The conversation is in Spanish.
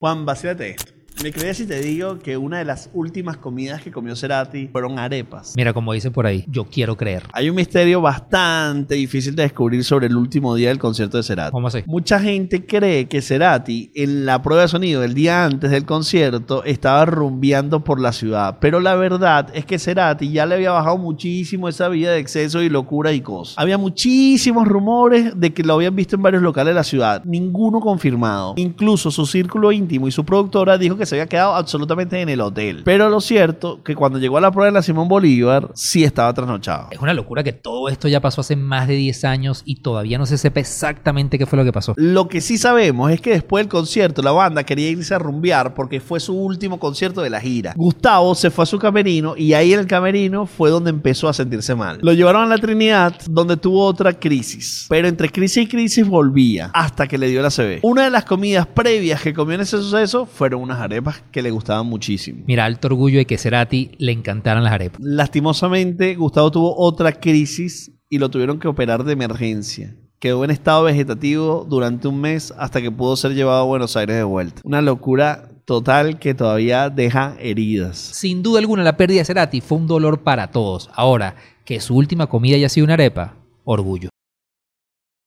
Juan, vacílate esto. ¿Me crees si te digo que una de las últimas comidas que comió Cerati fueron arepas? Mira, como dicen por ahí, yo quiero creer. Hay un misterio bastante difícil de descubrir sobre el último día del concierto de Cerati. ¿Cómo así? Mucha gente cree que Cerati en la prueba de sonido del día antes del concierto estaba rumbeando por la ciudad, pero la verdad es que Cerati ya le había bajado muchísimo esa vida de exceso y locura y cosas. Había muchísimos rumores de que lo habían visto en varios locales de la ciudad, ninguno confirmado. Incluso su círculo íntimo y su productora dijo que se había quedado absolutamente en el hotel. Pero lo cierto que cuando llegó a la prueba de la Simón Bolívar sí estaba trasnochado. Es una locura que todo esto ya pasó hace más de 10 años y todavía no se sepa exactamente qué fue lo que pasó. Lo que sí sabemos es que después del concierto la banda quería irse a rumbear porque fue su último concierto de la gira. Gustavo se fue a su camerino y ahí en el camerino fue donde empezó a sentirse mal. Lo llevaron a la Trinidad donde tuvo otra crisis. Pero entre crisis y crisis volvía hasta que le dio la CB. Una de las comidas previas que comió en ese suceso fueron unas arepas que le gustaban muchísimo. Mira, alto orgullo de que Cerati le encantaran las arepas. Lastimosamente, Gustavo tuvo otra crisis y lo tuvieron que operar de emergencia. Quedó en estado vegetativo durante un mes hasta que pudo ser llevado a Buenos Aires de vuelta. Una locura total que todavía deja heridas. Sin duda alguna, la pérdida de Cerati fue un dolor para todos. Ahora, que su última comida haya sido una arepa, orgullo.